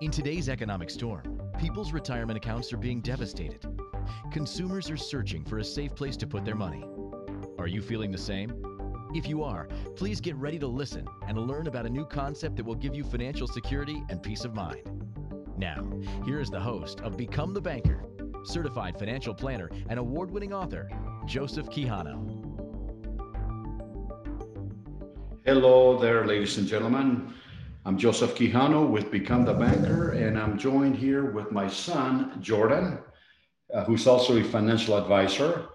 In today's economic storm, people's retirement accounts are being devastated. Consumers are searching for a safe place to put their money. Are you feeling the same? If you are, please get ready to listen and learn about a new concept that will give you financial security and peace of mind. Now, here is the host of Become the Banker, certified financial planner and award winning author, Joseph Quijano. Hello there, ladies and gentlemen. I'm Joseph Quijano with Become the Banker, and I'm joined here with my son, Jordan, uh, who's also a financial advisor.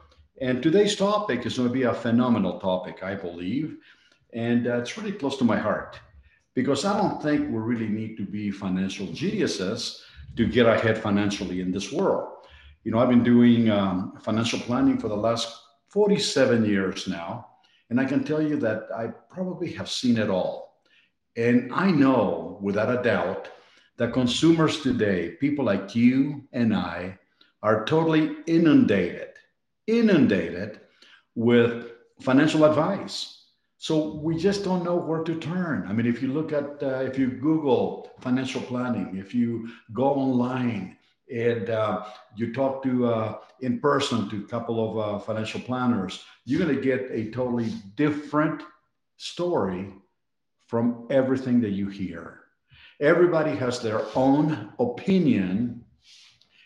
And today's topic is going to be a phenomenal topic, I believe. And uh, it's really close to my heart because I don't think we really need to be financial geniuses to get ahead financially in this world. You know, I've been doing um, financial planning for the last 47 years now. And I can tell you that I probably have seen it all and I know without a doubt that consumers today, people like you and I, are totally inundated, inundated with financial advice. So we just don't know where to turn. I mean, if you look at, uh, if you Google financial planning, if you go online and uh, you talk to uh, in person to a couple of uh, financial planners, you're going to get a totally different story from everything that you hear. Everybody has their own opinion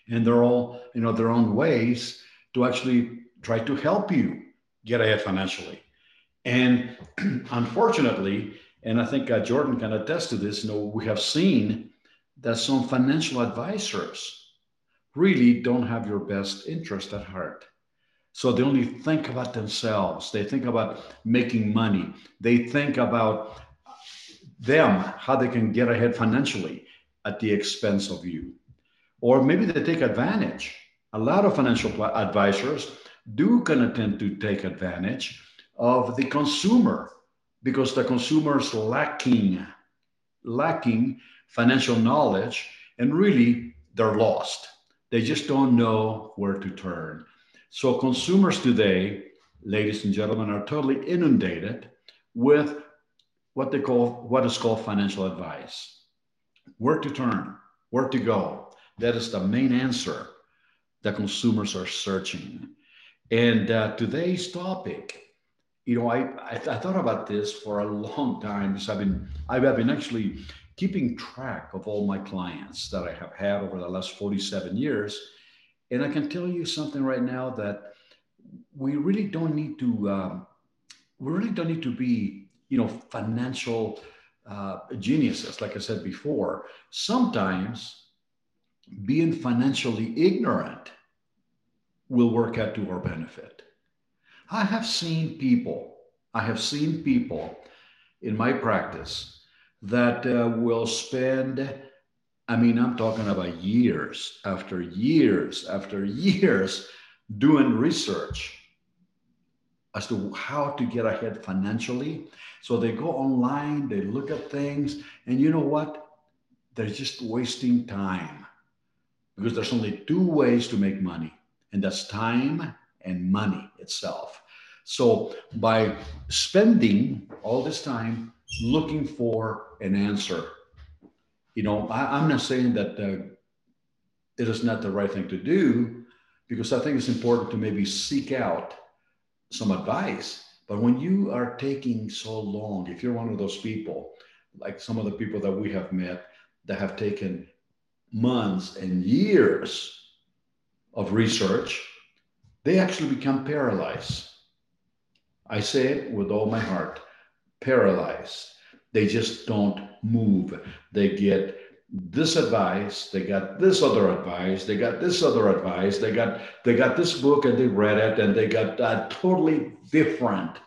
and their own, you know, their own ways to actually try to help you get ahead financially. And unfortunately, and I think uh, Jordan can attest to this, you know, we have seen that some financial advisors really don't have your best interest at heart. So they only think about themselves. They think about making money. They think about them how they can get ahead financially at the expense of you. Or maybe they take advantage. A lot of financial advisors do kind of tend to take advantage of the consumer because the consumer is lacking, lacking financial knowledge and really they're lost. They just don't know where to turn. So consumers today, ladies and gentlemen, are totally inundated with what they call what is called financial advice. Where to turn, where to go. That is the main answer that consumers are searching. And uh, today's topic, you know, I, I, I thought about this for a long time because I've been I've been actually keeping track of all my clients that I have had over the last 47 years. And I can tell you something right now that we really don't need to, um, we really don't need to be you know, financial uh, geniuses, like I said before, sometimes being financially ignorant will work out to our benefit. I have seen people, I have seen people in my practice that uh, will spend, I mean, I'm talking about years after years after years doing research as to how to get ahead financially. So they go online, they look at things, and you know what? They're just wasting time because there's only two ways to make money, and that's time and money itself. So by spending all this time looking for an answer, you know, I, am not saying that uh, it is not the right thing to do because I think it's important to maybe seek out some advice. But when you are taking so long, if you're one of those people, like some of the people that we have met that have taken months and years of research, they actually become paralyzed. I say it with all my heart paralyzed. They just don't move. They get this advice they got this other advice they got this other advice they got they got this book and they read it and they got a totally different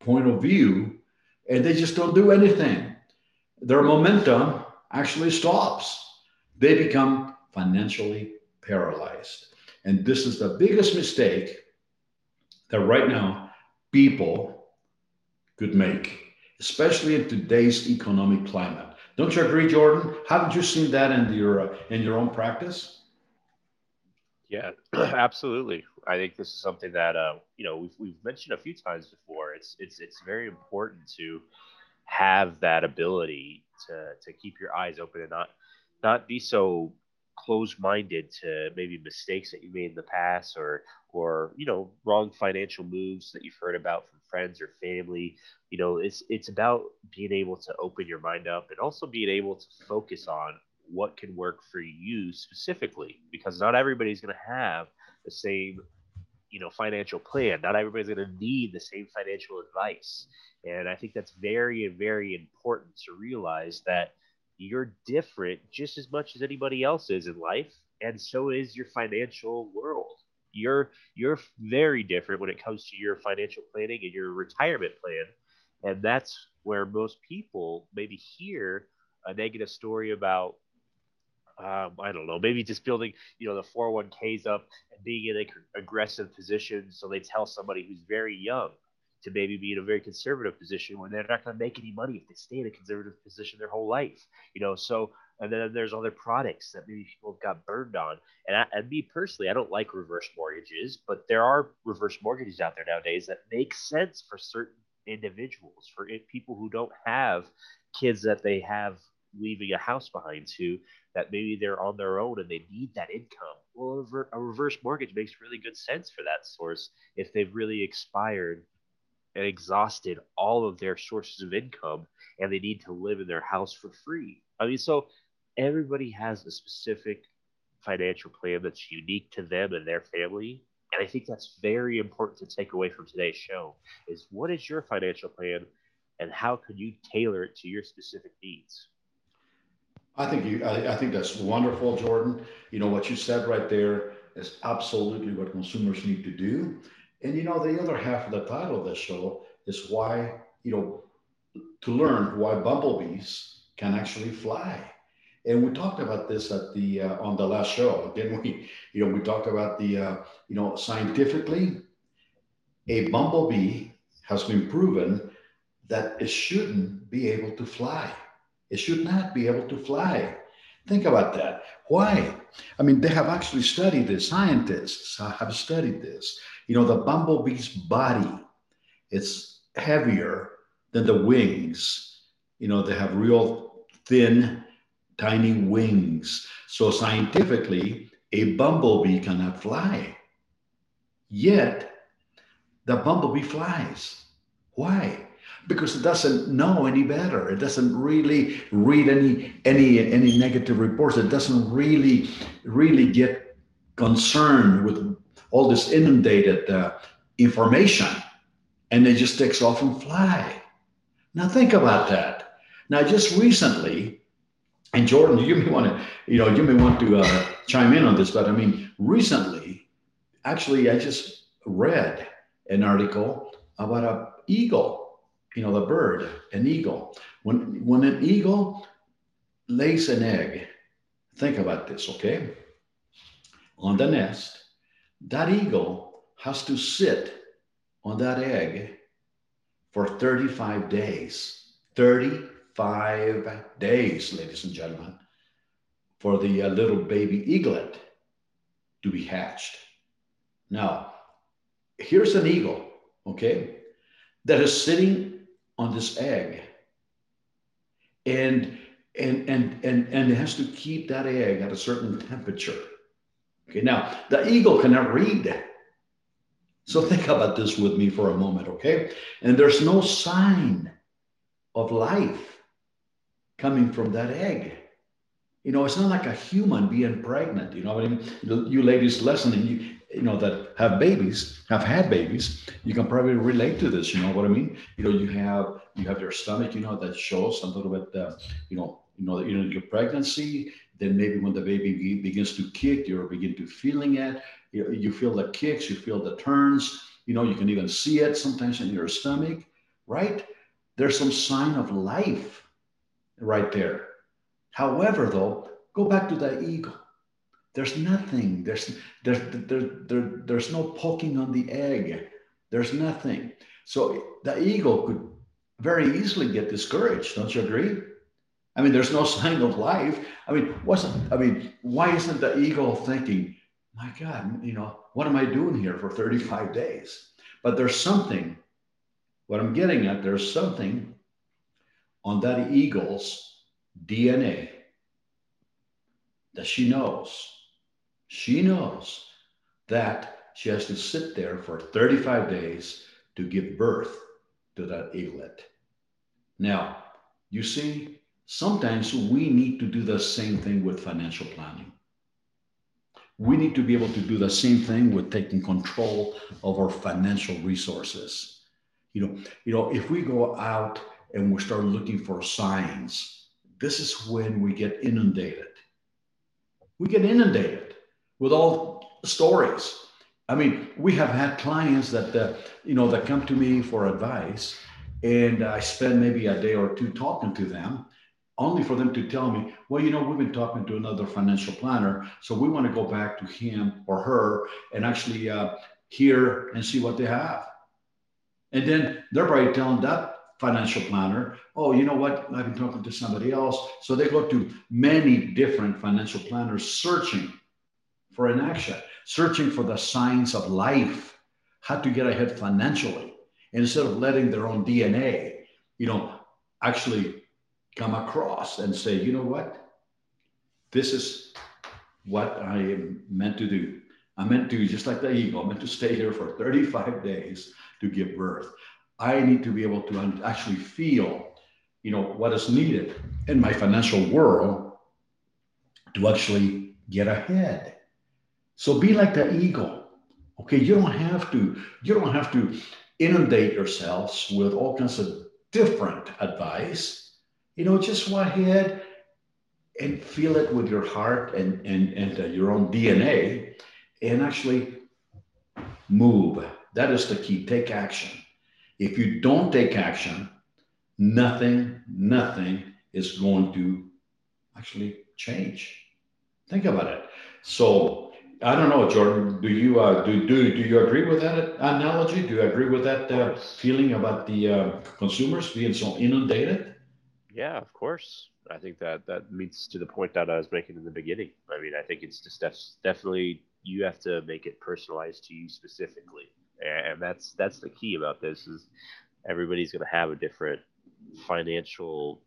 point of view and they just don't do anything. Their momentum actually stops. They become financially paralyzed. And this is the biggest mistake that right now people could make especially in today's economic climate don't you agree, Jordan? Haven't you seen that in your uh, in your own practice? Yeah, absolutely. I think this is something that uh, you know we've, we've mentioned a few times before. It's it's it's very important to have that ability to to keep your eyes open and not not be so closed-minded to maybe mistakes that you made in the past or or you know wrong financial moves that you've heard about from friends or family. You know it's it's about being able to open your mind up and also being able to focus on what can work for you specifically because not everybody's going to have the same you know financial plan. Not everybody's going to need the same financial advice. And i think that's very very important to realize that you're different just as much as anybody else is in life and so is your financial world you're you're very different when it comes to your financial planning and your retirement plan and that's where most people maybe hear a negative story about um, I don't know, maybe just building, you know, the 401ks up and being in an aggressive position. So they tell somebody who's very young to maybe be in a very conservative position when they're not going to make any money if they stay in a conservative position their whole life, you know. So, and then there's other products that maybe people have got burned on. And, I, and me personally, I don't like reverse mortgages, but there are reverse mortgages out there nowadays that make sense for certain individuals, for people who don't have kids that they have leaving a house behind to that maybe they're on their own and they need that income. Well, a, reverse mortgage makes really good sense for that source if they've really expired and exhausted all of their sources of income and they need to live in their house for free. I mean, so everybody has a specific financial plan that's unique to them and their family. And I think that's very important to take away from today's show is what is your financial plan and how can you tailor it to your specific needs? I think you, I, I, think that's wonderful, Jordan. You know, what you said right there is absolutely what consumers need to do. And, you know, the other half of the title of this show is why, you know, to learn why bumblebees can actually fly. And we talked about this at the, uh, on the last show, didn't we? You know, we talked about the, uh, you know, scientifically, a bumblebee has been proven that it shouldn't be able to fly it should not be able to fly. Think about that. Why? I mean, they have actually studied this. Scientists have studied this. You know, the bumblebee's body, it's heavier than the wings. You know, they have real thin, tiny wings. So scientifically, a bumblebee cannot fly. Yet, the bumblebee flies. Why? because it doesn't know any better. It doesn't really read any any any negative reports. It doesn't really really get concerned with all this inundated uh, information, and it just takes off and fly. Now think about that. Now just recently, and Jordan, you may want to you know you may want to uh, chime in on this, but I mean recently, actually, I just read an article about a eagle you know, the bird, an eagle. When, when an eagle lays an egg, think about this, okay? On the nest, that eagle has to sit on that egg for 35 days. 35 days, ladies and gentlemen, for the uh, little baby eaglet to be hatched. Now, here's an eagle, okay, that is sitting on this egg. And and and and and it has to keep that egg at a certain temperature. Okay, now the eagle cannot read. So think about this with me for a moment, okay? And there's no sign of life coming from that egg. You know, it's not like a human being pregnant. You know what I mean? You ladies listening, you, you know that have babies have had babies you can probably relate to this you know what i mean you know you have you have your stomach you know that shows a little bit uh, you know you know you know your pregnancy then maybe when the baby begins to kick you begin to feeling it you, you feel the kicks you feel the turns you know you can even see it sometimes in your stomach right there's some sign of life right there however though go back to the eagle there's nothing. There's, there's, there, there, there's no poking on the egg. There's nothing. So the eagle could very easily get discouraged. Don't you agree? I mean, there's no sign of life. I mean, wasn't I mean, why isn't the eagle thinking, my God, you know, what am I doing here for 35 days? But there's something, what I'm getting at, there's something on that eagle's DNA that she knows, she knows that she has to sit there for 35 days to give birth to that eaglet. Now, you see, sometimes we need to do the same thing with financial planning. We need to be able to do the same thing with taking control of our financial resources. You know, you know, if we go out and we start looking for signs, this is when we get inundated. We get inundated with all stories. I mean, we have had clients that, uh, you know, that come to me for advice, and I spend maybe a day or two talking to them, only for them to tell me, well, you know, we've been talking to another financial planner, so we want to go back to him or her and actually uh, hear and see what they have. And then they're probably telling that financial planner, oh, you know what? I've been talking to somebody else. So they go to many different financial planners searching for an action, searching for the signs of life, how to get ahead financially, instead of letting their own DNA, you know, actually come across and say, you know what? This is what I am meant to do. I'm meant to, just like the eagle, I'm meant to stay here for 35 days to give birth. I need to be able to actually feel, you know, what is needed in my financial world to actually get ahead. So be like the eagle. Okay, you don't have to, you don't have to inundate yourselves with all kinds of different advice. You know, just go ahead and feel it with your heart and and and uh, your own DNA, and actually move. That is the key. Take action. If you don't take action, nothing, nothing is going to actually change. Think about it. So I don't know, Jordan. Do you uh, do do do you agree with that analogy? Do you agree with that uh, feeling about the uh, consumers being so inundated? Yeah, of course. I think that that meets to the point that I was making in the beginning. I mean, I think it's just def- definitely you have to make it personalized to you specifically and that's that's the key about this is everybody's going to have a different financial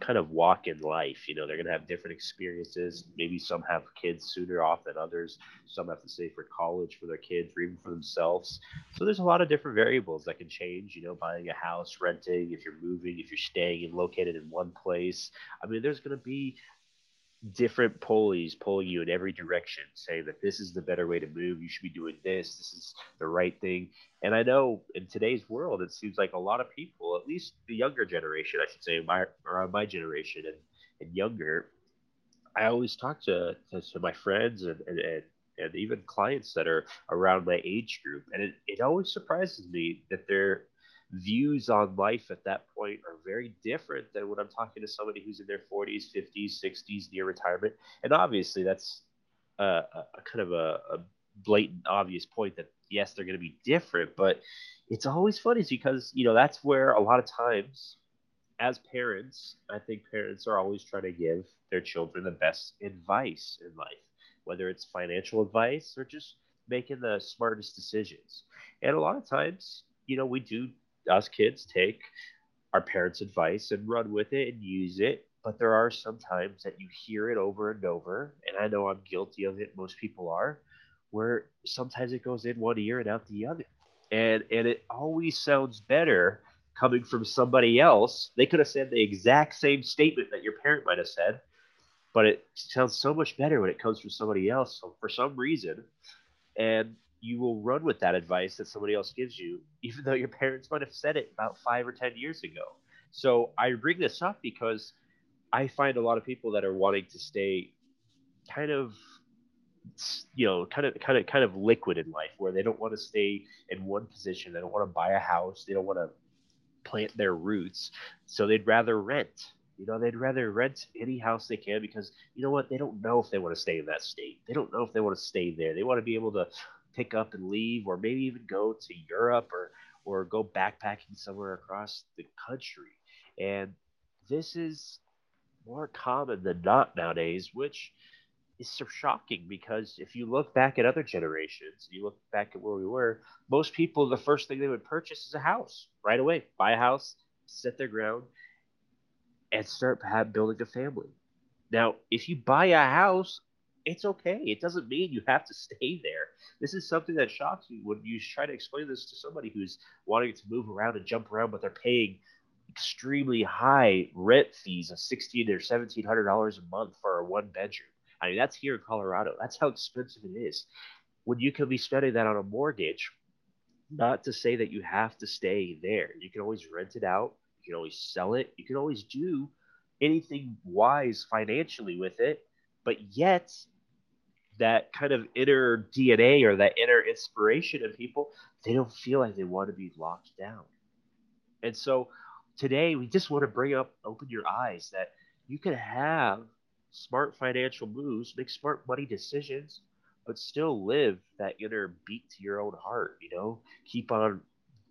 kind of walk in life you know they're going to have different experiences. Maybe some have kids sooner off than others. Some have to save for college for their kids or even for themselves. So there's a lot of different variables that can change you know buying a house renting if you're moving if you're staying and located in one place. I mean there's going to be different pulleys pulling you in every direction, saying that this is the better way to move. You should be doing this. This is the right thing. And I know in today's world, it seems like a lot of people, at least the younger generation, I should say, my around my generation and, and younger, I always talk to, to, to my friends and, and, and, and even clients that are around my age group. And it, it always surprises me that they're views on life at that point are very different than when I'm talking to somebody who's in their 40s, 50s, 60s, near retirement. And obviously, that's a, a, a kind of a, a, blatant, obvious point that yes, they're going to be different, but it's always funny because you know that's where a lot of times, as parents, I think parents are always trying to give their children the best advice in life, whether it's financial advice or just making the smartest decisions. And a lot of times, you know, we do us kids take our parents' advice and run with it and use it. But there are some times that you hear it over and over, and I know I'm guilty of it. Most people are, where sometimes it goes in one ear and out the other, and and it always sounds better coming from somebody else. They could have said the exact same statement that your parent might have said, but it sounds so much better when it comes from somebody else. So for some reason, and you will run with that advice that somebody else gives you, even though your parents might have said it about five or 10 years ago. So I bring this up because I find a lot of people that are wanting to stay kind of you know kind of kind of kind of liquid in life where they don't want to stay in one position. They don't want to buy a house. They don't want to plant their roots. So they'd rather rent. You know they'd rather rent any house they can because you know what? They don't know if they want to stay in that state. They don't know if they want to stay there. They want to be able to pick up and leave, or maybe even go to Europe or or go backpacking somewhere across the country. And this is more common than not nowadays, which is so shocking because if you look back at other generations, you look back at where we were, most people, the first thing they would purchase is a house right away, buy a house, set their ground, and start building a family. Now, if you buy a house, it's okay. It doesn't mean you have to stay there. This is something that shocks me when you try to explain this to somebody who's wanting to move around and jump around, but they're paying extremely high rent fees of sixteen or seventeen hundred dollars a month for a one bedroom. I mean, that's here in Colorado. That's how expensive it is. When you could be spending that on a mortgage, not to say that you have to stay there. You can always rent it out. You can always sell it. You can always do anything wise financially with it. But yet, that kind of inner DNA or that inner inspiration in people, they don't feel like they want to be locked down. And so today we just want to bring up, open your eyes that you can have smart financial moves, make smart money decisions, but still live that inner beat to your own heart, you know, keep on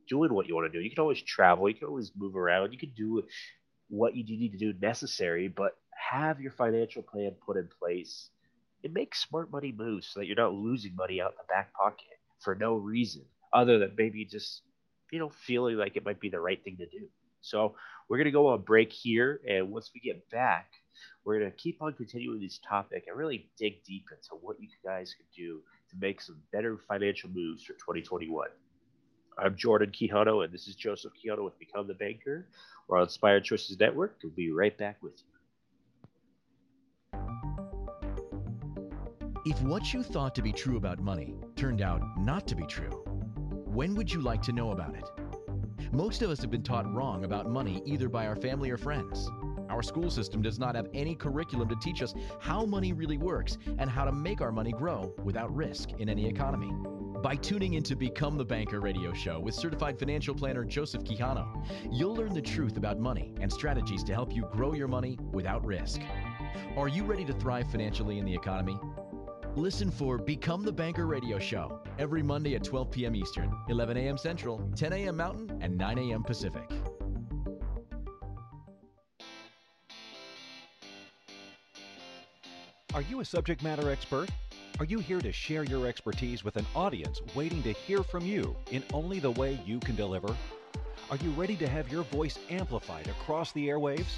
doing what you want to do. You can always travel, you can always move around, you can do what you need to do necessary, but have your financial plan put in place and make smart money moves so that you're not losing money out in the back pocket for no reason other than maybe just, you know, feeling like it might be the right thing to do. So we're going to go on a break here. And once we get back, we're going to keep on continuing this topic and really dig deep into what you guys can do to make some better financial moves for 2021. I'm Jordan Quijano, and this is Joseph Quijano with Become the Banker. We're on Inspired Choices Network. We'll be right back with you. If what you thought to be true about money turned out not to be true, when would you like to know about it? Most of us have been taught wrong about money either by our family or friends. Our school system does not have any curriculum to teach us how money really works and how to make our money grow without risk in any economy. By tuning into Become the Banker radio show with certified financial planner Joseph Quijano, you'll learn the truth about money and strategies to help you grow your money without risk. Are you ready to thrive financially in the economy? Listen for Become the Banker radio show every Monday at 12 p.m. Eastern, 11 a.m. Central, 10 a.m. Mountain, and 9 a.m. Pacific. Are you a subject matter expert? Are you here to share your expertise with an audience waiting to hear from you in only the way you can deliver? Are you ready to have your voice amplified across the airwaves?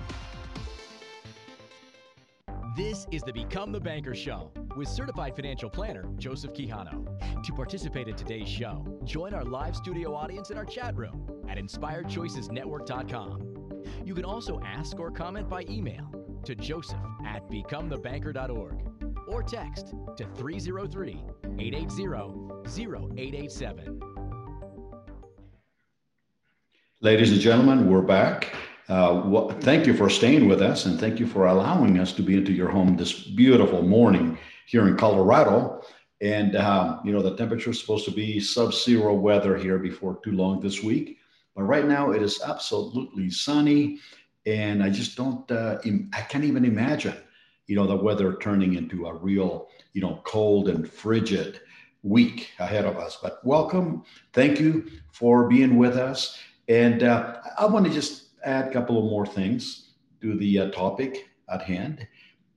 This is the Become the Banker Show with certified financial planner Joseph Quijano. To participate in today's show, join our live studio audience in our chat room at inspiredchoicesnetwork.com. You can also ask or comment by email to joseph at becomethebanker.org or text to 303 880 0887. Ladies and gentlemen, we're back. Uh, well, thank you for staying with us and thank you for allowing us to be into your home this beautiful morning here in Colorado. And, um, you know, the temperature is supposed to be sub zero weather here before too long this week. But right now it is absolutely sunny. And I just don't, uh, I can't even imagine, you know, the weather turning into a real, you know, cold and frigid week ahead of us. But welcome. Thank you for being with us. And uh, I want to just add a couple of more things to the uh, topic at hand.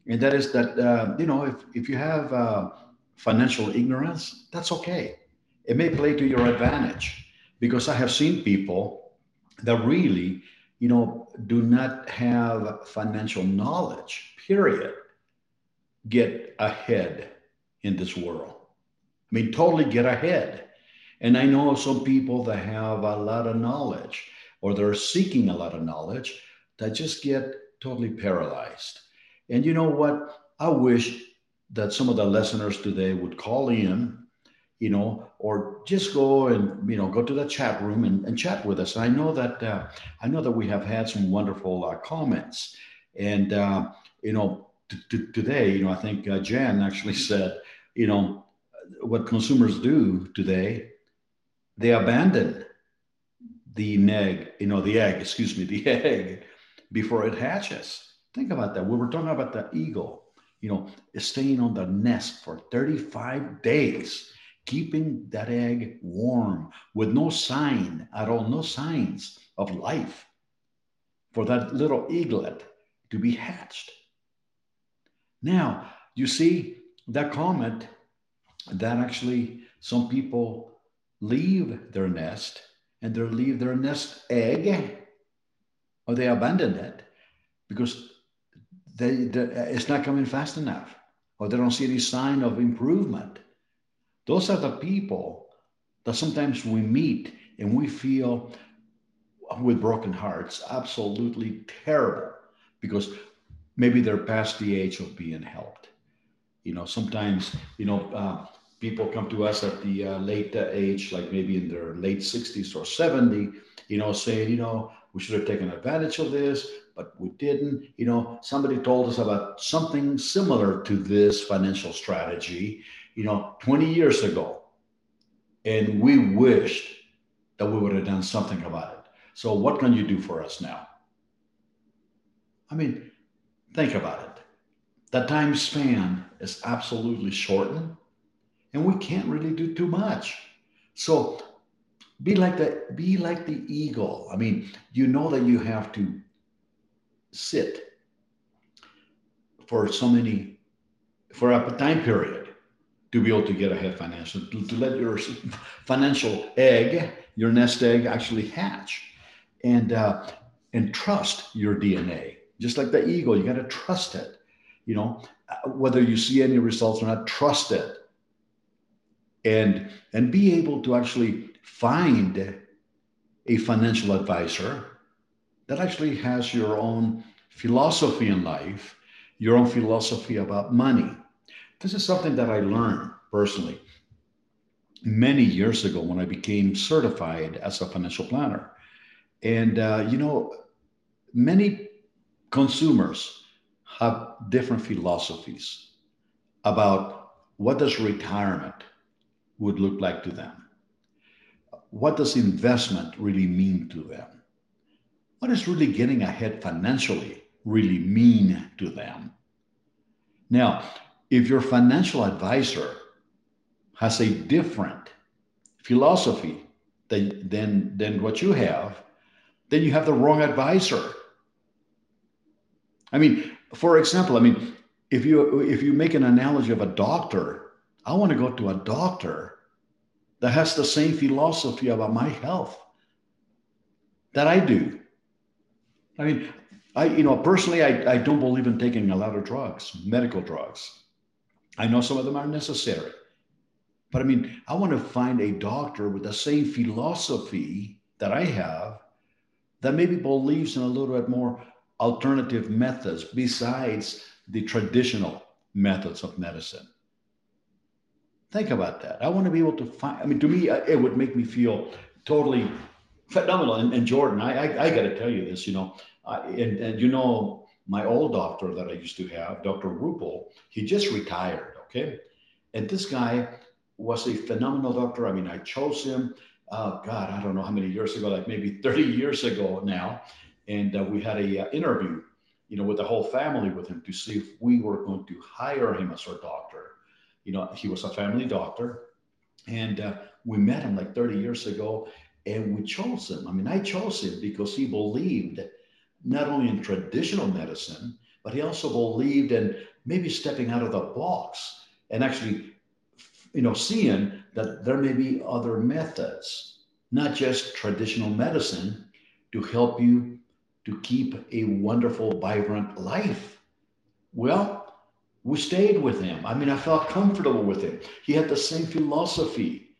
And that is that, uh, you know, if, if you have uh, financial ignorance, that's okay. It may play to your advantage because I have seen people that really, you know, do not have financial knowledge, period, get ahead in this world. I mean, totally get ahead. And I know some people that have a lot of knowledge or they're seeking a lot of knowledge that just get totally paralyzed. And you know what? I wish that some of the listeners today would call in, you know, or just go and you know go to the chat room and, and chat with us. And I know that uh, I know that we have had some wonderful uh, comments, and uh, you know, t- t- today, you know, I think uh, Jan actually said, you know, what consumers do today, they abandon the egg, you know, the egg, excuse me, the egg before it hatches. Think about that. We were talking about the eagle, you know, staying on the nest for 35 days, keeping that egg warm with no sign at all, no signs of life for that little eaglet to be hatched. Now, you see that comment that actually some people leave their nest and they leave their nest egg or they abandon it because they, it's not coming fast enough or they don't see any sign of improvement. Those are the people that sometimes we meet and we feel with broken hearts absolutely terrible because maybe they're past the age of being helped. You know, sometimes, you know, uh, people come to us at the uh, late age, like maybe in their late 60s or 70, you know, saying, you know, we should have taken advantage of this, but we didn't. You know, somebody told us about something similar to this financial strategy, you know, 20 years ago. And we wished that we would have done something about it. So, what can you do for us now? I mean, think about it. The time span is absolutely shortened, and we can't really do too much. So, be like the be like the eagle. I mean, you know that you have to sit for so many for a time period to be able to get ahead financially, to, to let your financial egg, your nest egg, actually hatch, and uh, and trust your DNA. Just like the eagle, you got to trust it. You know, uh, whether you see any results or not, trust it, and and be able to actually find a financial advisor that actually has your own philosophy in life, your own philosophy about money. This is something that I learned personally many years ago when I became certified as a financial planner. And, uh, you know, many consumers have different philosophies about what does retirement would look like to them what does investment really mean to them? What does really getting ahead financially really mean to them? Now, if your financial advisor has a different philosophy than, than, than what you have, then you have the wrong advisor. I mean, for example, I mean, if you if you make an analogy of a doctor, I want to go to a doctor that has the same philosophy about my health that I do. I mean, I, you know, personally, I, I don't believe in taking a lot of drugs, medical drugs. I know some of them are necessary. But I mean, I want to find a doctor with the same philosophy that I have that maybe believes in a little bit more alternative methods besides the traditional methods of medicine. Think about that. I want to be able to find, I mean, to me, it would make me feel totally phenomenal. And, and Jordan, I, I, I got to tell you this, you know, I, and, and you know, my old doctor that I used to have, Dr. Rupel, he just retired, okay? And this guy was a phenomenal doctor. I mean, I chose him, uh, God, I don't know how many years ago, like maybe 30 years ago now. And uh, we had a uh, interview, you know, with the whole family with him to see if we were going to hire him as our doctor you know, he was a family doctor. And uh, we met him like 30 years ago and we chose him. I mean, I chose him because he believed not only in traditional medicine, but he also believed in maybe stepping out of the box and actually, you know, seeing that there may be other methods, not just traditional medicine, to help you to keep a wonderful, vibrant life. Well, we stayed with him. I mean, I felt comfortable with him. He had the same philosophy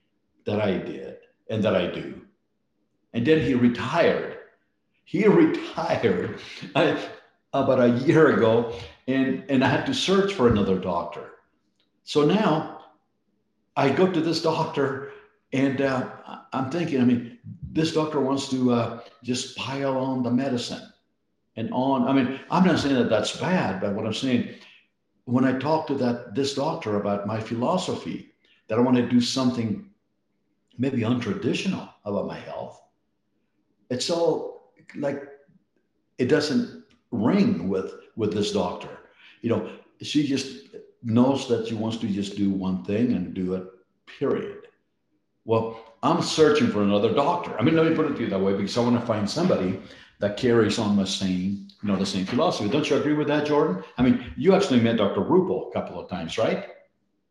that I did and that I do. And then he retired. He retired about a year ago, and, and I had to search for another doctor. So now I go to this doctor, and uh, I'm thinking, I mean, this doctor wants to uh, just pile on the medicine and on. I mean, I'm not saying that that's bad, but what I'm saying, when I talked to that this doctor about my philosophy, that I want to do something maybe untraditional about my health, it's all like it doesn't ring with with this doctor. You know, she just knows that she wants to just do one thing and do it, period. Well, I'm searching for another doctor. I mean, let me put it to you that way because I want to find somebody that carries on the same, you know, the same philosophy. Don't you agree with that, Jordan? I mean, you actually met Dr. Rupel a couple of times, right?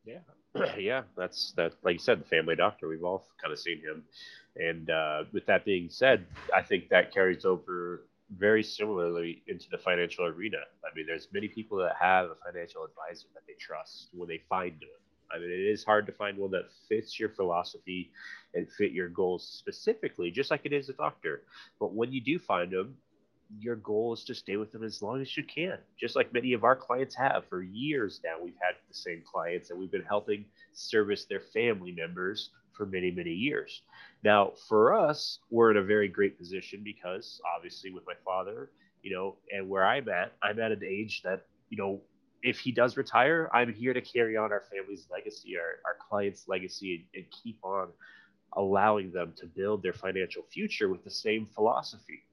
Yeah, yeah. That's that. Like you said, the family doctor. We've all kind of seen him. And uh, with that being said, I think that carries over very similarly into the financial arena. I mean, there's many people that have a financial advisor that they trust when they find one. I mean, it is hard to find one that fits your philosophy and fit your goals specifically, just like it is a doctor. But when you do find them, your goal is to stay with them as long as you can, just like many of our clients have for years now. We've had the same clients and we've been helping service their family members for many, many years. Now, for us, we're in a very great position because obviously, with my father, you know, and where I'm at, I'm at an age that, you know, if he does retire, I'm here to carry on our family's legacy, our, our clients' legacy, and, and keep on allowing them to build their financial future with the same philosophy.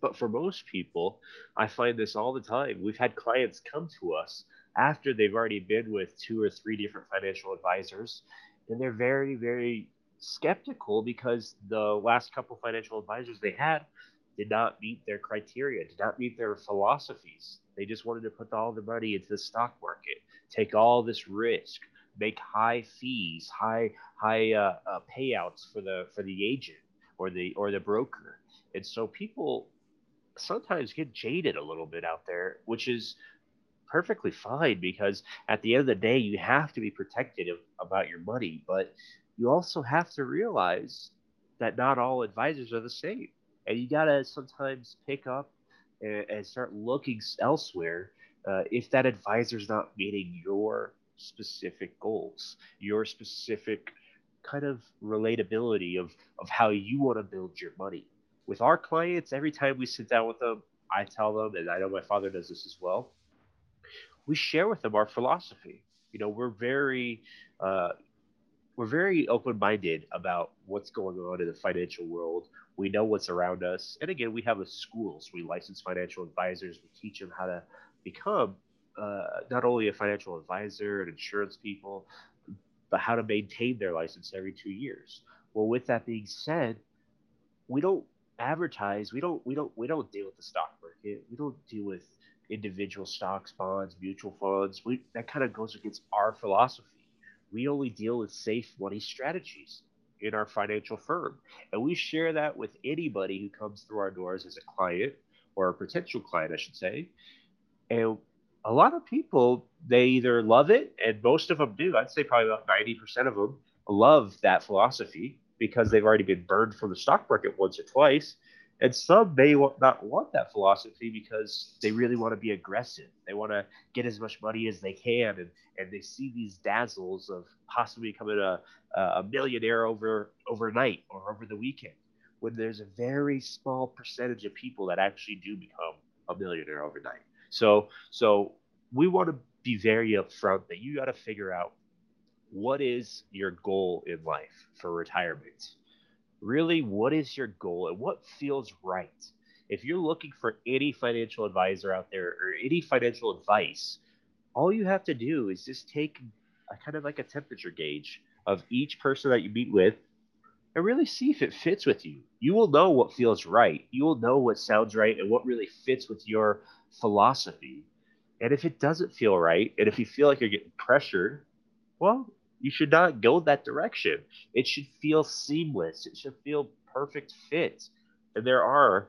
But for most people, I find this all the time. We've had clients come to us after they've already been with two or three different financial advisors, and they're very, very skeptical because the last couple financial advisors they had did not meet their criteria, did not meet their philosophies. They just wanted to put all the money into the stock market, take all this risk, make high fees, high high uh, uh, payouts for the for the agent or the or the broker. And so people sometimes get jaded a little bit out there, which is perfectly fine because at the end of the day, you have to be protective about your money, but you also have to realize that not all advisors are the same. And you got to sometimes pick up and, and start looking elsewhere uh, if that advisor is not meeting your specific goals, your specific kind of relatability of, of how you want to build your money. With our clients, every time we sit down with them, I tell them, and I know my father does this as well, we share with them our philosophy. You know, we're very, uh, we're very open-minded about what's going on in the financial world. We know what's around us, and again, we have a schools. We license financial advisors. We teach them how to become uh, not only a financial advisor and insurance people, but how to maintain their license every two years. Well, with that being said, we don't advertise. We don't. We don't. We don't deal with the stock market. We don't deal with individual stocks, bonds, mutual funds. We that kind of goes against our philosophy we only deal with safe money strategies in our financial firm. And we share that with anybody who comes through our doors as a client or a potential client, I should say. And a lot of people, they either love it, and most of them do. I'd say probably about 90% of them love that philosophy because they've already been burned from the stock market once or twice. And some may not want that philosophy because they really want to be aggressive. They want to get as much money as they can, and, and they see these dazzles of possibly becoming a, a millionaire over overnight or over the weekend. When there's a very small percentage of people that actually do become a millionaire overnight. So so we want to be very upfront that you got to figure out what is your goal in life for retirement? Really what is your goal and what feels right? If you're looking for any financial advisor out there or any financial advice all you have to do is just take a kind of like a temperature gauge of each person that you meet with and really see if it fits with you. You will know what feels right. You will know what sounds right and what really fits with your philosophy. And if it doesn't feel right and if you feel like you're getting pressured well you should not go that direction. It should feel seamless. It should feel perfect fit. And there are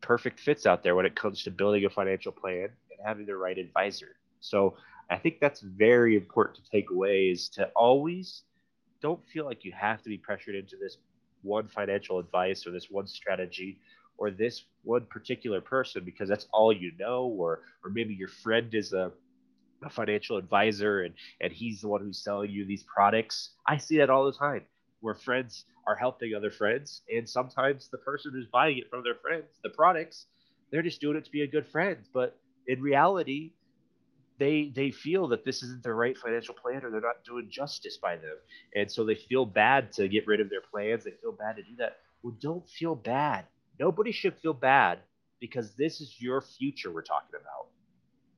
perfect fits out there when it comes to building a financial plan and having the right advisor. So I think that's very important to take away is to always don't feel like you have to be pressured into this one financial advice or this one strategy or this one particular person because that's all you know or or maybe your friend is a a financial advisor and and he's the one who's selling you these products. I see that all the time where friends are helping other friends and sometimes the person who's buying it from their friends the products they're just doing it to be a good friend. But in reality they they feel that this isn't the right financial plan or they're not doing justice by them. And so they feel bad to get rid of their plans. They feel bad to do that. Well don't feel bad. Nobody should feel bad because this is your future we're talking about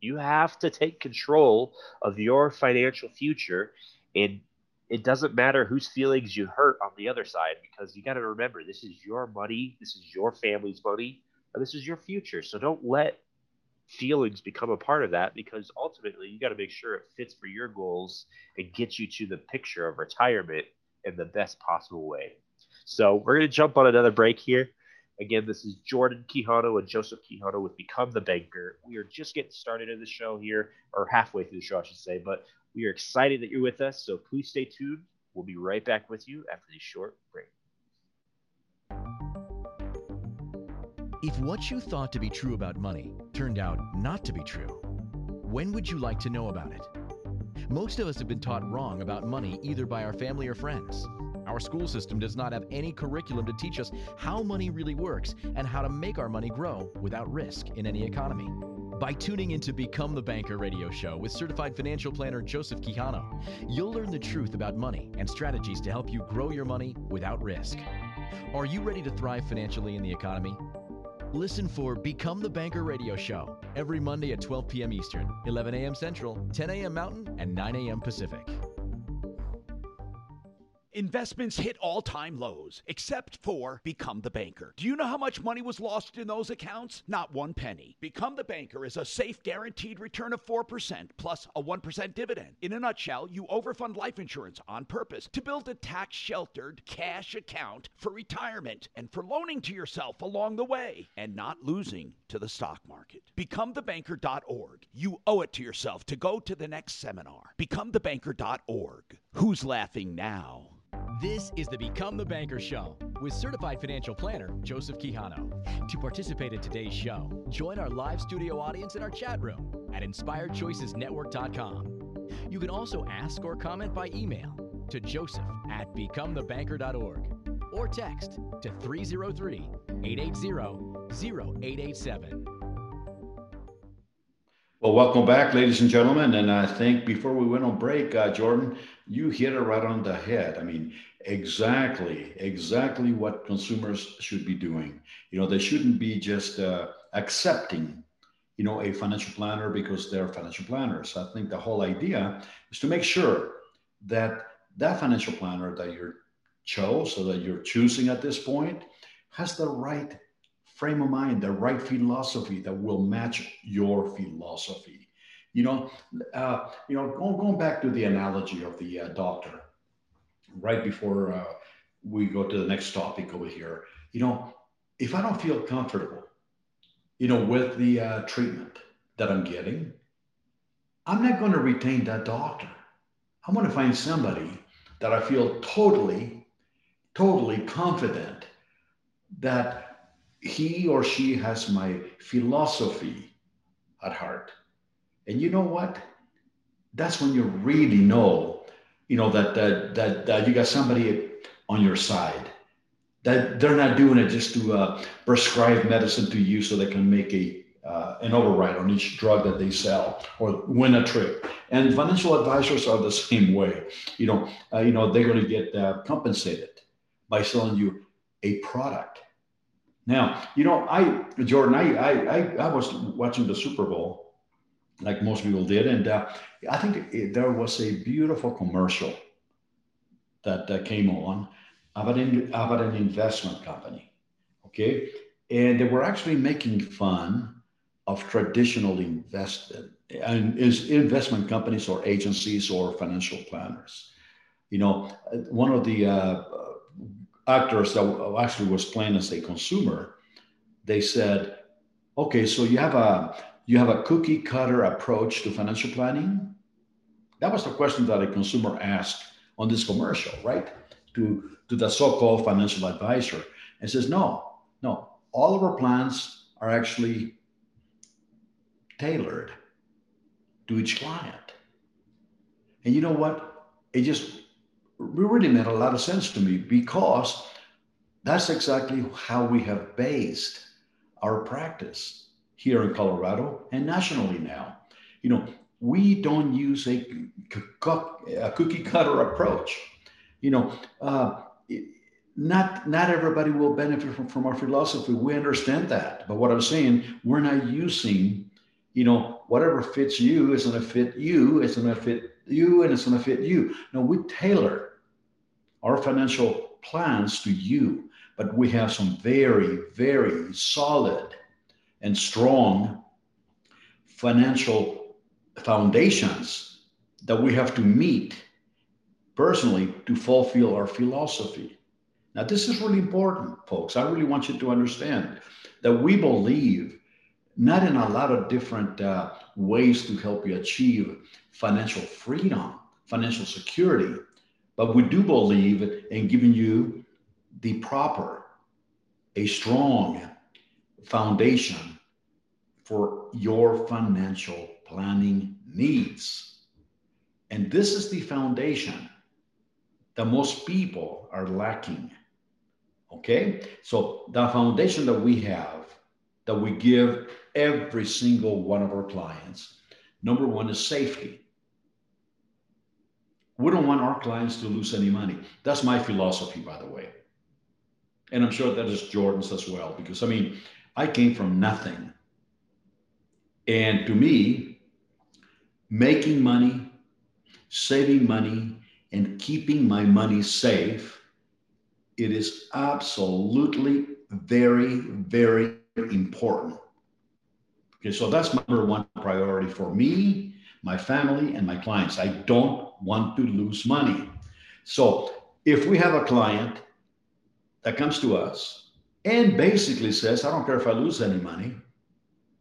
You have to take control of your financial future. And it doesn't matter whose feelings you hurt on the other side because you got to remember this is your money, this is your family's money, and this is your future. So don't let feelings become a part of that because ultimately you got to make sure it fits for your goals and gets you to the picture of retirement in the best possible way. So we're going to jump on another break here. Again, this is Jordan Quijano and Joseph Quijano with Become the Banker. We are just getting started in the show here, or halfway through the show, I should say, but we are excited that you're with us. So please stay tuned. We'll be right back with you after this short break. If what you thought to be true about money turned out not to be true, when would you like to know about it? Most of us have been taught wrong about money either by our family or friends. Our school system does not have any curriculum to teach us how money really works and how to make our money grow without risk in any economy. By tuning into Become the Banker radio show with certified financial planner Joseph Quijano, you'll learn the truth about money and strategies to help you grow your money without risk. Are you ready to thrive financially in the economy? Listen for Become the Banker radio show every Monday at 12 p.m. Eastern, 11 a.m. Central, 10 a.m. Mountain, and 9 a.m. Pacific. Investments hit all time lows, except for Become the Banker. Do you know how much money was lost in those accounts? Not one penny. Become the Banker is a safe, guaranteed return of 4% plus a 1% dividend. In a nutshell, you overfund life insurance on purpose to build a tax sheltered cash account for retirement and for loaning to yourself along the way and not losing to the stock market. BecomeTheBanker.org. You owe it to yourself to go to the next seminar. BecomeTheBanker.org. Who's laughing now? This is the Become the Banker Show with certified financial planner Joseph Quijano. To participate in today's show, join our live studio audience in our chat room at inspiredchoicesnetwork.com. You can also ask or comment by email to joseph at becomethebanker.org or text to 303 880 0887. Well, welcome back, ladies and gentlemen. And I think before we went on break, uh, Jordan, you hit it right on the head. I mean, exactly, exactly what consumers should be doing. You know, they shouldn't be just uh, accepting, you know, a financial planner because they're financial planners. I think the whole idea is to make sure that that financial planner that you chose or that you're choosing at this point has the right frame of mind, the right philosophy that will match your philosophy. You know, uh, you know, going, going back to the analogy of the uh, doctor, right before uh, we go to the next topic over here. You know, if I don't feel comfortable, you know, with the uh, treatment that I'm getting, I'm not going to retain that doctor. I'm going to find somebody that I feel totally, totally confident that he or she has my philosophy at heart. And you know what? That's when you really know, you know, that that that, that you got somebody on your side. That they're not doing it just to uh, prescribe medicine to you so they can make a uh, an override on each drug that they sell or win a trip. And financial advisors are the same way. You know, uh, you know they're going to get uh, compensated by selling you a product now, you know, I, Jordan, I, I, I, was watching the Super Bowl, like most people did, and uh, I think it, there was a beautiful commercial that uh, came on about an, about an investment company, okay, and they were actually making fun of traditional investment and is investment companies or agencies or financial planners. You know, one of the uh, actors that actually was playing as a consumer, they said, okay, so you have a you have a cookie cutter approach to financial planning. That was the question that a consumer asked on this commercial, right? To to the so-called financial advisor, and says, no, no, all of our plans are actually tailored to each client. And you know what? It just really made a lot of sense to me because that's exactly how we have based our practice here in Colorado and nationally now. You know, we don't use a, a cookie cutter approach. You know, uh, not not everybody will benefit from, from our philosophy. We understand that, but what I'm saying, we're not using, you know, whatever fits you is going to fit you, it's going to fit you, and it's going to fit you. No, we tailor our financial plans to you, but we have some very, very solid and strong financial foundations that we have to meet personally to fulfill our philosophy. Now, this is really important, folks. I really want you to understand that we believe not in a lot of different uh, ways to help you achieve financial freedom, financial security, but we do believe in giving you the proper, a strong foundation for your financial planning needs. And this is the foundation that most people are lacking. Okay? So, the foundation that we have, that we give every single one of our clients, number one is safety. We don't want our clients to lose any money. That's my philosophy, by the way. And I'm sure that is Jordan's as well, because I mean, I came from nothing. And to me, making money, saving money, and keeping my money safe, it is absolutely very, very important. Okay, so that's number one priority for me, my family, and my clients. I don't want to lose money. So if we have a client that comes to us and basically says, I don't care if I lose any money,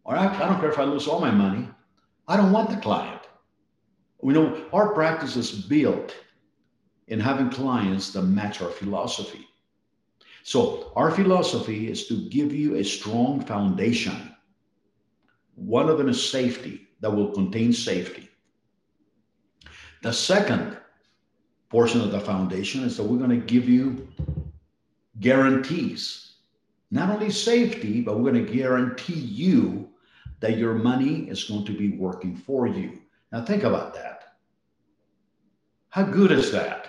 or I, I don't care if I lose all my money, I don't want the client. We know our practice is built in having clients that match our philosophy. So, our philosophy is to give you a strong foundation. One of them is safety, that will contain safety. The second portion of the foundation is that we're going to give you guarantees. Not only safety, but we're going to guarantee you that your money is going to be working for you. Now, think about that. How good is that?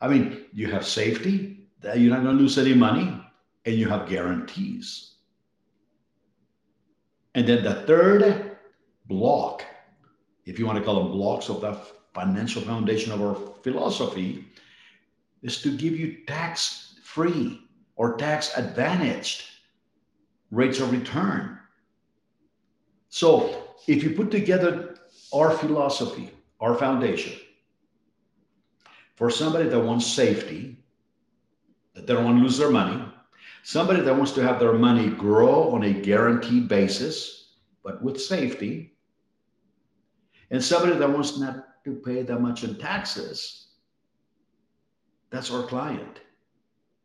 I mean, you have safety, that you're not going to lose any money, and you have guarantees. And then the third block, if you want to call them blocks of the financial foundation of our philosophy, is to give you tax free or tax advantaged rates of return. So if you put together our philosophy, our foundation, for somebody that wants safety, that they don't want to lose their money, somebody that wants to have their money grow on a guaranteed basis, but with safety, and somebody that wants not to pay that much in taxes, that's our client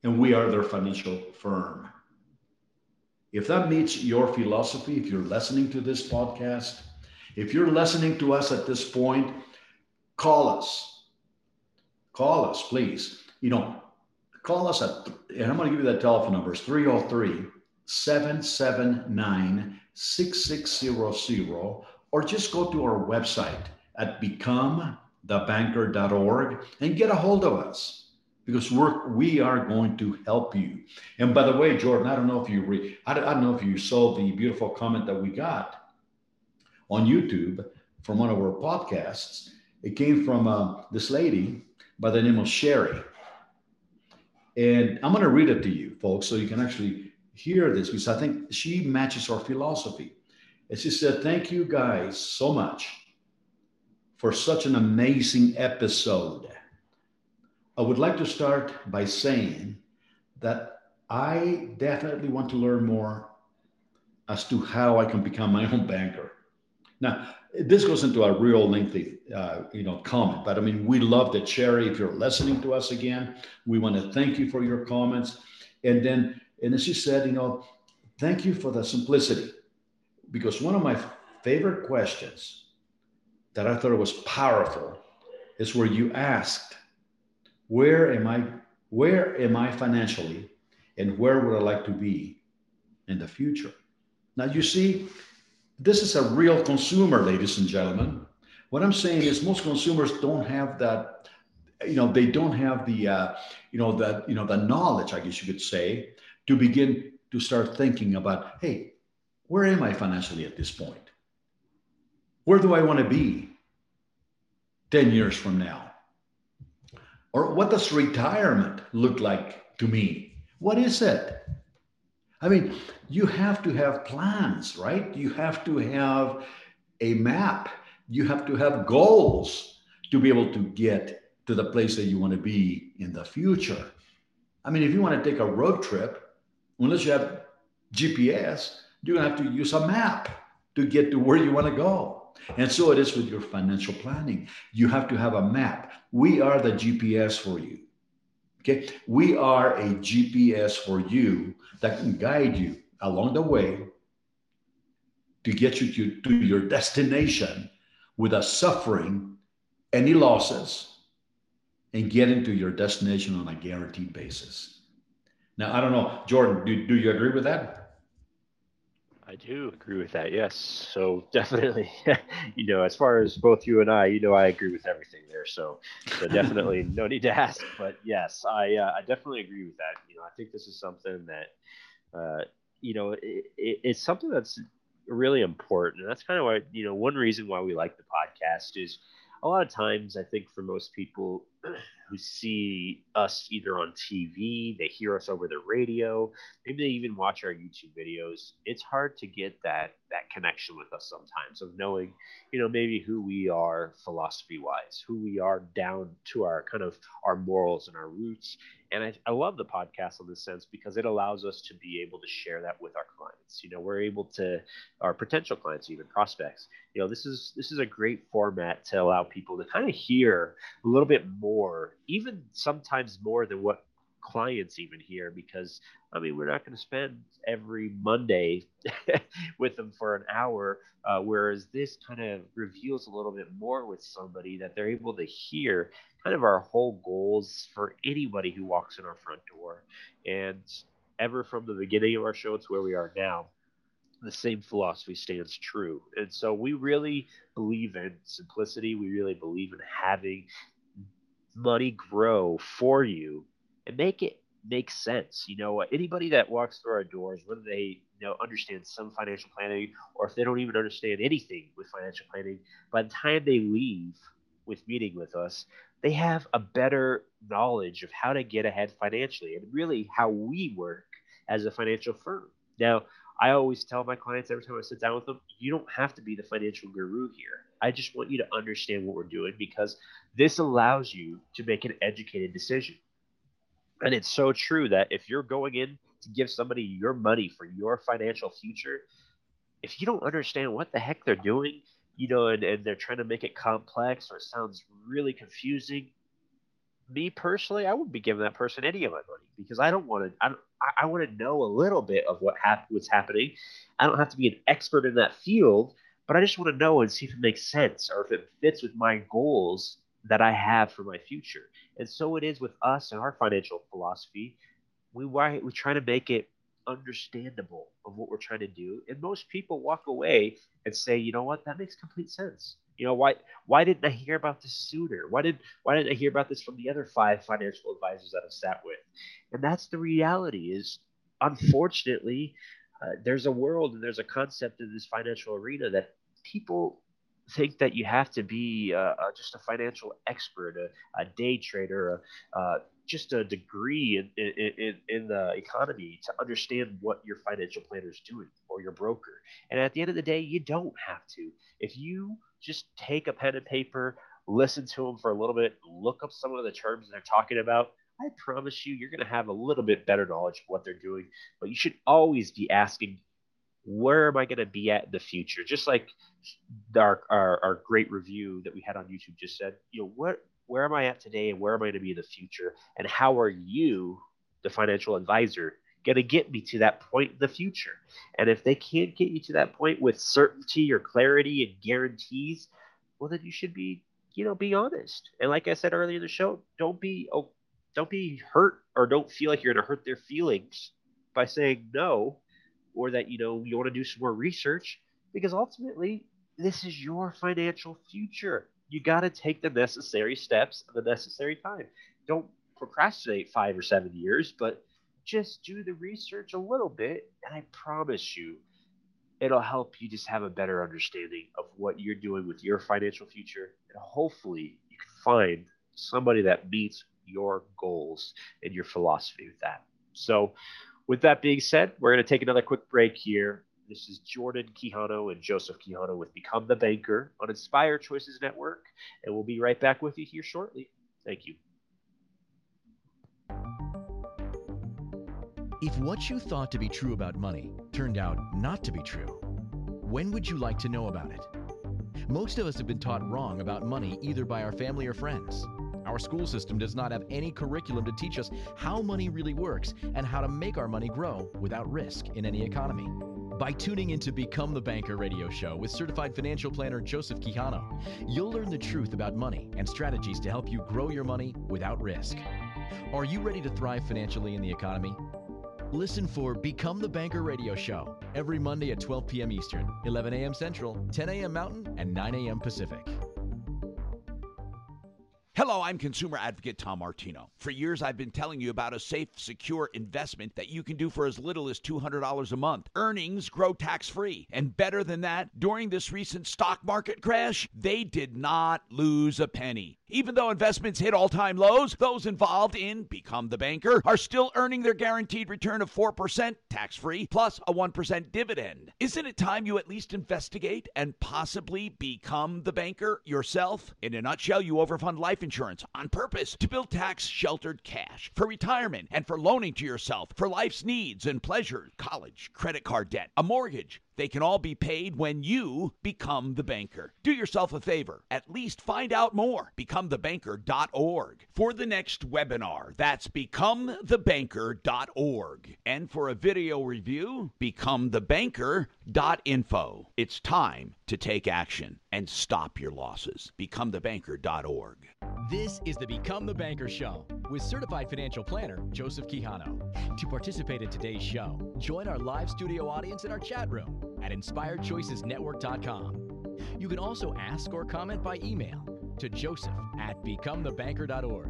and we are their financial firm. If that meets your philosophy, if you're listening to this podcast, if you're listening to us at this point, call us. Call us, please. You know, call us at, and I'm going to give you that telephone number. It's 303 779 6600, or just go to our website at becomethebanker.org and get a hold of us because we're we are going to help you. And by the way, Jordan, I don't know if you re, I, don't, I don't know if you saw the beautiful comment that we got on YouTube from one of our podcasts. It came from uh, this lady by the name of Sherry, and I'm going to read it to you, folks, so you can actually hear this because I think she matches our philosophy. And she said, "Thank you guys so much for such an amazing episode." I would like to start by saying that I definitely want to learn more as to how I can become my own banker. Now, this goes into a real lengthy, uh, you know, comment, but I mean, we love that Sherry. If you're listening to us again, we want to thank you for your comments. And then, and as she said, you know, thank you for the simplicity, because one of my favorite questions that I thought was powerful is where you asked where am I where am I financially and where would I like to be in the future? Now you see, this is a real consumer, ladies and gentlemen. What I'm saying is most consumers don't have that, you know, they don't have the uh, you know, that, you know, the knowledge, I guess you could say, to begin to start thinking about, hey, where am I financially at this point? Where do I want to be 10 years from now? Or what does retirement look like to me? What is it? I mean, you have to have plans, right? You have to have a map. You have to have goals to be able to get to the place that you want to be in the future. I mean, if you want to take a road trip, unless you have GPS, you're going to have to use a map to get to where you want to go. And so it is with your financial planning. You have to have a map. We are the GPS for you. Okay. We are a GPS for you that can guide you along the way to get you to, to your destination without suffering any losses and getting to your destination on a guaranteed basis. Now, I don't know, Jordan, do, do you agree with that? I do agree with that. Yes. So definitely, you know, as far as both you and I, you know, I agree with everything there. So, so definitely no need to ask. But yes, I uh, I definitely agree with that. You know, I think this is something that, uh, you know, it, it, it's something that's really important, and that's kind of why you know one reason why we like the podcast is a lot of times I think for most people who see us either on TV, they hear us over the radio, maybe they even watch our YouTube videos. It's hard to get that that connection with us sometimes of knowing, you know, maybe who we are philosophy wise, who we are down to our kind of our morals and our roots. And I, I love the podcast in this sense because it allows us to be able to share that with our clients. You know, we're able to our potential clients, even prospects. You know, this is this is a great format to allow people to kind of hear a little bit more, even sometimes more than what clients even hear because I mean, we're not going to spend every Monday with them for an hour. Uh, whereas this kind of reveals a little bit more with somebody that they're able to hear kind of our whole goals for anybody who walks in our front door. And ever from the beginning of our show to where we are now, the same philosophy stands true. And so we really believe in simplicity. We really believe in having money grow for you and make it make sense. You know, anybody that walks through our doors, whether they you know understand some financial planning or if they don't even understand anything with financial planning, by the time they leave with meeting with us, they have a better knowledge of how to get ahead financially and really how we work as a financial firm. Now, I always tell my clients every time I sit down with them, you don't have to be the financial guru here. I just want you to understand what we're doing because this allows you to make an educated decision. And it's so true that if you're going in to give somebody your money for your financial future, if you don't understand what the heck they're doing, you know, and, and they're trying to make it complex or it sounds really confusing, me personally, I wouldn't be giving that person any of my money because I don't want to. I, I want to know a little bit of what hap- what's happening. I don't have to be an expert in that field, but I just want to know and see if it makes sense or if it fits with my goals that I have for my future. And so it is with us and our financial philosophy. We we try to make it understandable of what we're trying to do, and most people walk away and say, you know what, that makes complete sense. You know why? Why didn't I hear about this sooner? Why did Why didn't I hear about this from the other five financial advisors that I've sat with? And that's the reality. Is unfortunately, uh, there's a world and there's a concept in this financial arena that people think that you have to be uh, uh, just a financial expert, a, a day trader, uh, just a degree in, in, in the economy to understand what your financial planner is doing or your broker. And at the end of the day, you don't have to. If you just take a pen and paper, listen to them for a little bit, look up some of the terms they're talking about, I promise you, you're going to have a little bit better knowledge of what they're doing. But you should always be asking where am I going to be at in the future? Just like our, our, our great review that we had on YouTube just said, you know, what where am I at today and where am I going to be in the future? And how are you, the financial advisor, going to get me to that point in the future? And if they can't get you to that point with certainty or clarity and guarantees, well, then you should be, you know, be honest. And like I said earlier in the show, don't be, oh, don't be hurt or don't feel like you're going to hurt their feelings by saying no or that you know you want to do some more research because ultimately this is your financial future. You got to take the necessary steps at the necessary time. Don't procrastinate five or seven years, but just do the research a little bit, and I promise you, it'll help you just have a better understanding of what you're doing with your financial future. And hopefully, you can find somebody that meets your goals and your philosophy with that. So, with that being said, we're going to take another quick break here. This is Jordan Quijano and Joseph Quijano with Become the Banker on Inspired Choices Network. And we'll be right back with you here shortly. Thank you. If what you thought to be true about money turned out not to be true, when would you like to know about it? Most of us have been taught wrong about money either by our family or friends. Our school system does not have any curriculum to teach us how money really works and how to make our money grow without risk in any economy. By tuning into Become the Banker radio show with certified financial planner Joseph Quijano, you'll learn the truth about money and strategies to help you grow your money without risk. Are you ready to thrive financially in the economy? Listen for Become the Banker radio show every Monday at 12 p.m. Eastern, 11 a.m. Central, 10 a.m. Mountain, and 9 a.m. Pacific. Hello, I'm consumer advocate Tom Martino. For years, I've been telling you about a safe, secure investment that you can do for as little as $200 a month. Earnings grow tax free. And better than that, during this recent stock market crash, they did not lose a penny. Even though investments hit all time lows, those involved in Become the Banker are still earning their guaranteed return of 4% tax free plus a 1% dividend. Isn't it time you at least investigate and possibly become the banker yourself? In a nutshell, you overfund life insurance on purpose to build tax sheltered cash for retirement and for loaning to yourself for life's needs and pleasures, college, credit card debt, a mortgage they can all be paid when you become the banker. Do yourself a favor. At least find out more. BecomeTheBanker.org. For the next webinar, that's BecomeTheBanker.org. And for a video review, BecomeTheBanker.info. It's time to take action and stop your losses. BecomeTheBanker.org. This is the Become the Banker Show with certified financial planner Joseph Quijano. To participate in today's show, join our live studio audience in our chat room at inspiredchoicesnetwork.com. You can also ask or comment by email to joseph at becomethebanker.org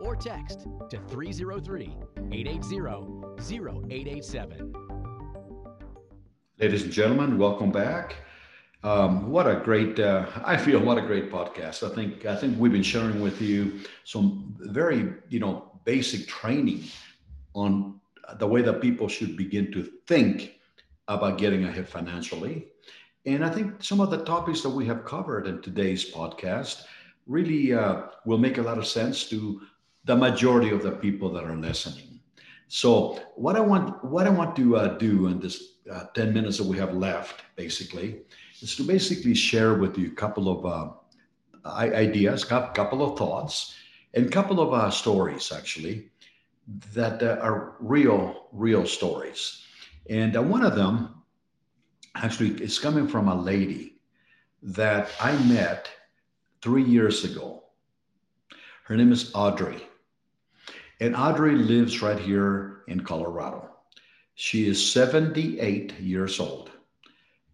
or text to 303 880 0887. Ladies and gentlemen, welcome back. Um, what a great, uh, I feel what a great podcast. I think, I think we've been sharing with you some very, you know, basic training on the way that people should begin to think about getting ahead financially. And I think some of the topics that we have covered in today's podcast really uh, will make a lot of sense to the majority of the people that are listening. So, what I want, what I want to uh, do in this uh, 10 minutes that we have left, basically, is to basically share with you a couple of uh, ideas, a couple of thoughts, and a couple of uh, stories, actually, that uh, are real, real stories. And uh, one of them actually is coming from a lady that I met three years ago. Her name is Audrey. And Audrey lives right here in Colorado. She is 78 years old.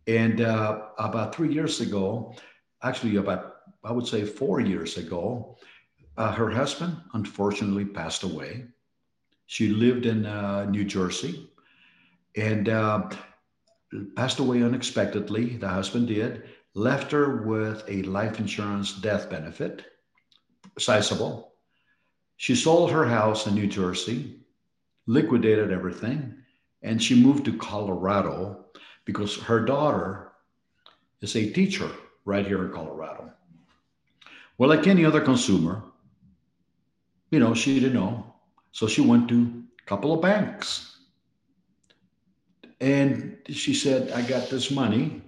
And uh, about three years ago, actually, about, I would say four years ago, uh, her husband unfortunately passed away. She lived in uh, New Jersey and uh, passed away unexpectedly. The husband did, left her with a life insurance death benefit, sizable. She sold her house in New Jersey, liquidated everything, and she moved to Colorado because her daughter is a teacher right here in Colorado. Well, like any other consumer, you know, she didn't know. So she went to a couple of banks and she said, I got this money.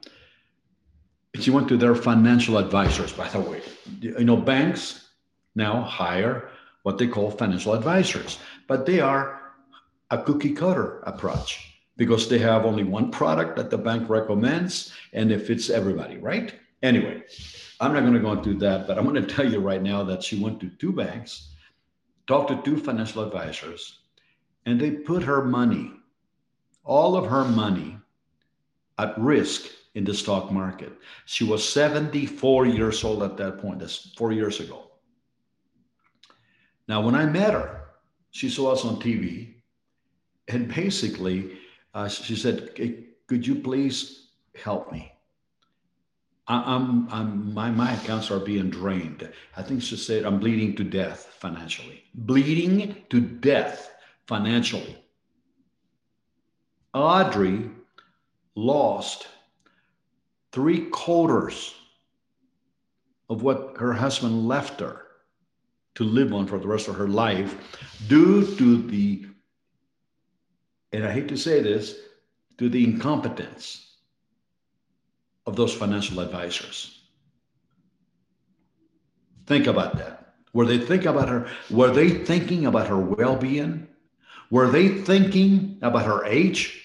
She went to their financial advisors, by the way. You know, banks now hire what they call financial advisors, but they are a cookie cutter approach because they have only one product that the bank recommends and it fits everybody, right? Anyway, I'm not going to go into that, but I'm going to tell you right now that she went to two banks, talked to two financial advisors, and they put her money all of her money at risk in the stock market. She was 74 years old at that point. That's four years ago. Now, when I met her, she saw us on TV, and basically, uh, she said, "Could you please help me. I, am I'm, my, my accounts are being drained. I think she said I'm bleeding to death financially. Bleeding to death financially. Audrey lost three quarters of what her husband left her to live on for the rest of her life due to the, and I hate to say this, to the incompetence of those financial advisors. Think about that. Were they thinking about her? Were they thinking about her well-being? Were they thinking about her age?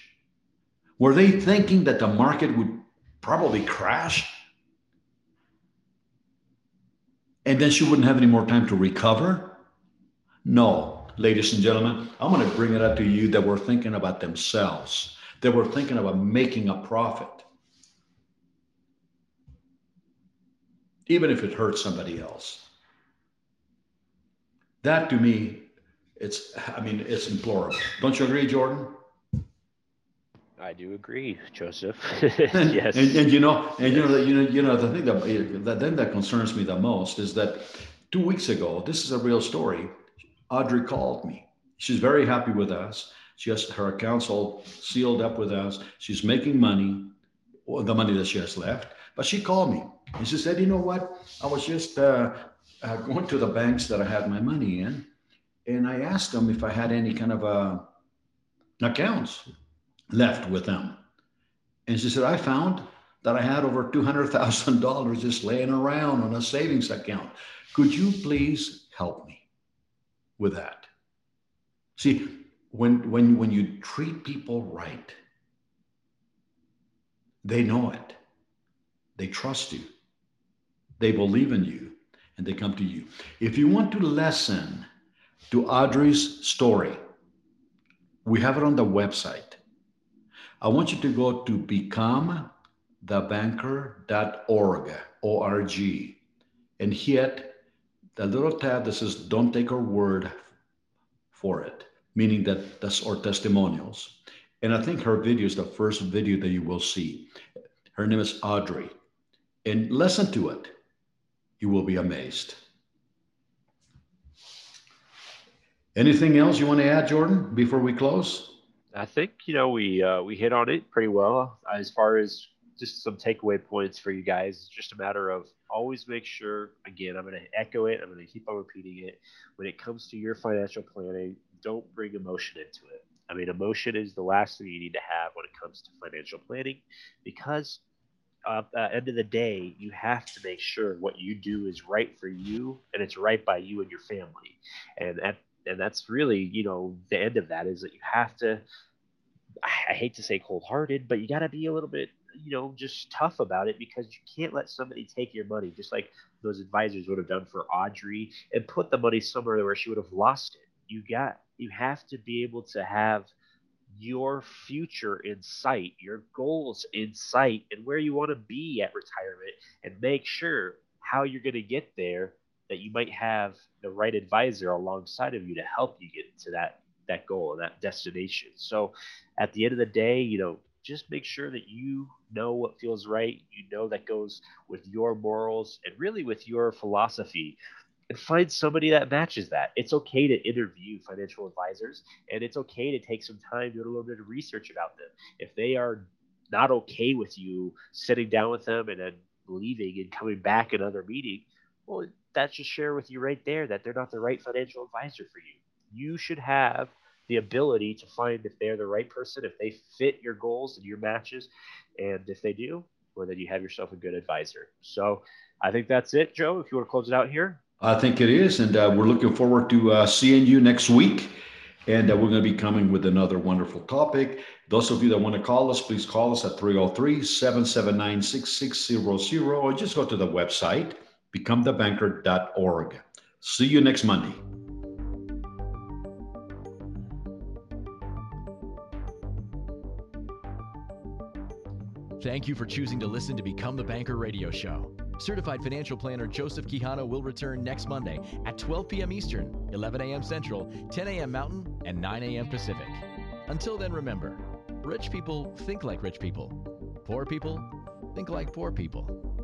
Were they thinking that the market would probably crash? And then she wouldn't have any more time to recover? No, ladies and gentlemen, I'm going to bring it up to you that were thinking about themselves, that were thinking about making a profit. even if it hurts somebody else. That to me, it's, I mean, it's implorable. Don't you agree, Jordan? I do agree, Joseph. yes. And, and, you know, and you know, you know, you know, the thing that the thing that concerns me the most is that two weeks ago, this is a real story. Audrey called me. She's very happy with us. She has her accounts all sealed up with us. She's making money, the money that she has left. But she called me and she said, You know what? I was just uh, uh, going to the banks that I had my money in, and I asked them if I had any kind of uh, accounts left with them. And she said, I found that I had over $200,000 just laying around on a savings account. Could you please help me with that? See, when, when, when you treat people right, they know it. They trust you. They believe in you and they come to you. If you want to listen to Audrey's story, we have it on the website. I want you to go to becomethebanker.org, O-R-G, and hit the little tab that says don't take our word for it, meaning that that's our testimonials. And I think her video is the first video that you will see. Her name is Audrey and listen to it. You will be amazed. Anything else you want to add, Jordan, before we close? I think you know we uh, we hit on it pretty well as far as just some takeaway points for you guys. It's just a matter of always make sure. Again, I'm going to echo it. I'm going to keep on repeating it. When it comes to your financial planning, don't bring emotion into it. I mean, emotion is the last thing you need to have when it comes to financial planning, because uh, the end of the day, you have to make sure what you do is right for you and it's right by you and your family. And that and that's really, you know, the end of that is that you have to. I hate to say cold-hearted, but you got to be a little bit, you know, just tough about it because you can't let somebody take your money, just like those advisors would have done for Audrey, and put the money somewhere where she would have lost it. You got, you have to be able to have your future in sight, your goals in sight, and where you want to be at retirement, and make sure how you're going to get there that you might have the right advisor alongside of you to help you get to that that goal and that destination. So at the end of the day, you know, just make sure that you know what feels right, you know that goes with your morals and really with your philosophy and find somebody that matches that. It's okay to interview financial advisors and it's okay to take some time, do a little bit of research about them. If they are not okay with you sitting down with them and then leaving and coming back another meeting, well, that's just share with you right there that they're not the right financial advisor for you. You should have the ability to find if they're the right person, if they fit your goals and your matches. And if they do, well, then you have yourself a good advisor. So I think that's it, Joe. If you want to close it out here. I think it is. And uh, we're looking forward to uh, seeing you next week. And uh, we're going to be coming with another wonderful topic. Those of you that want to call us, please call us at 303 779 6600 or just go to the website, becomethebanker.org. See you next Monday. Thank you for choosing to listen to Become the Banker radio show. Certified financial planner Joseph Quijano will return next Monday at 12 p.m. Eastern, 11 a.m. Central, 10 a.m. Mountain, and 9 a.m. Pacific. Until then, remember rich people think like rich people, Poor people think like poor people.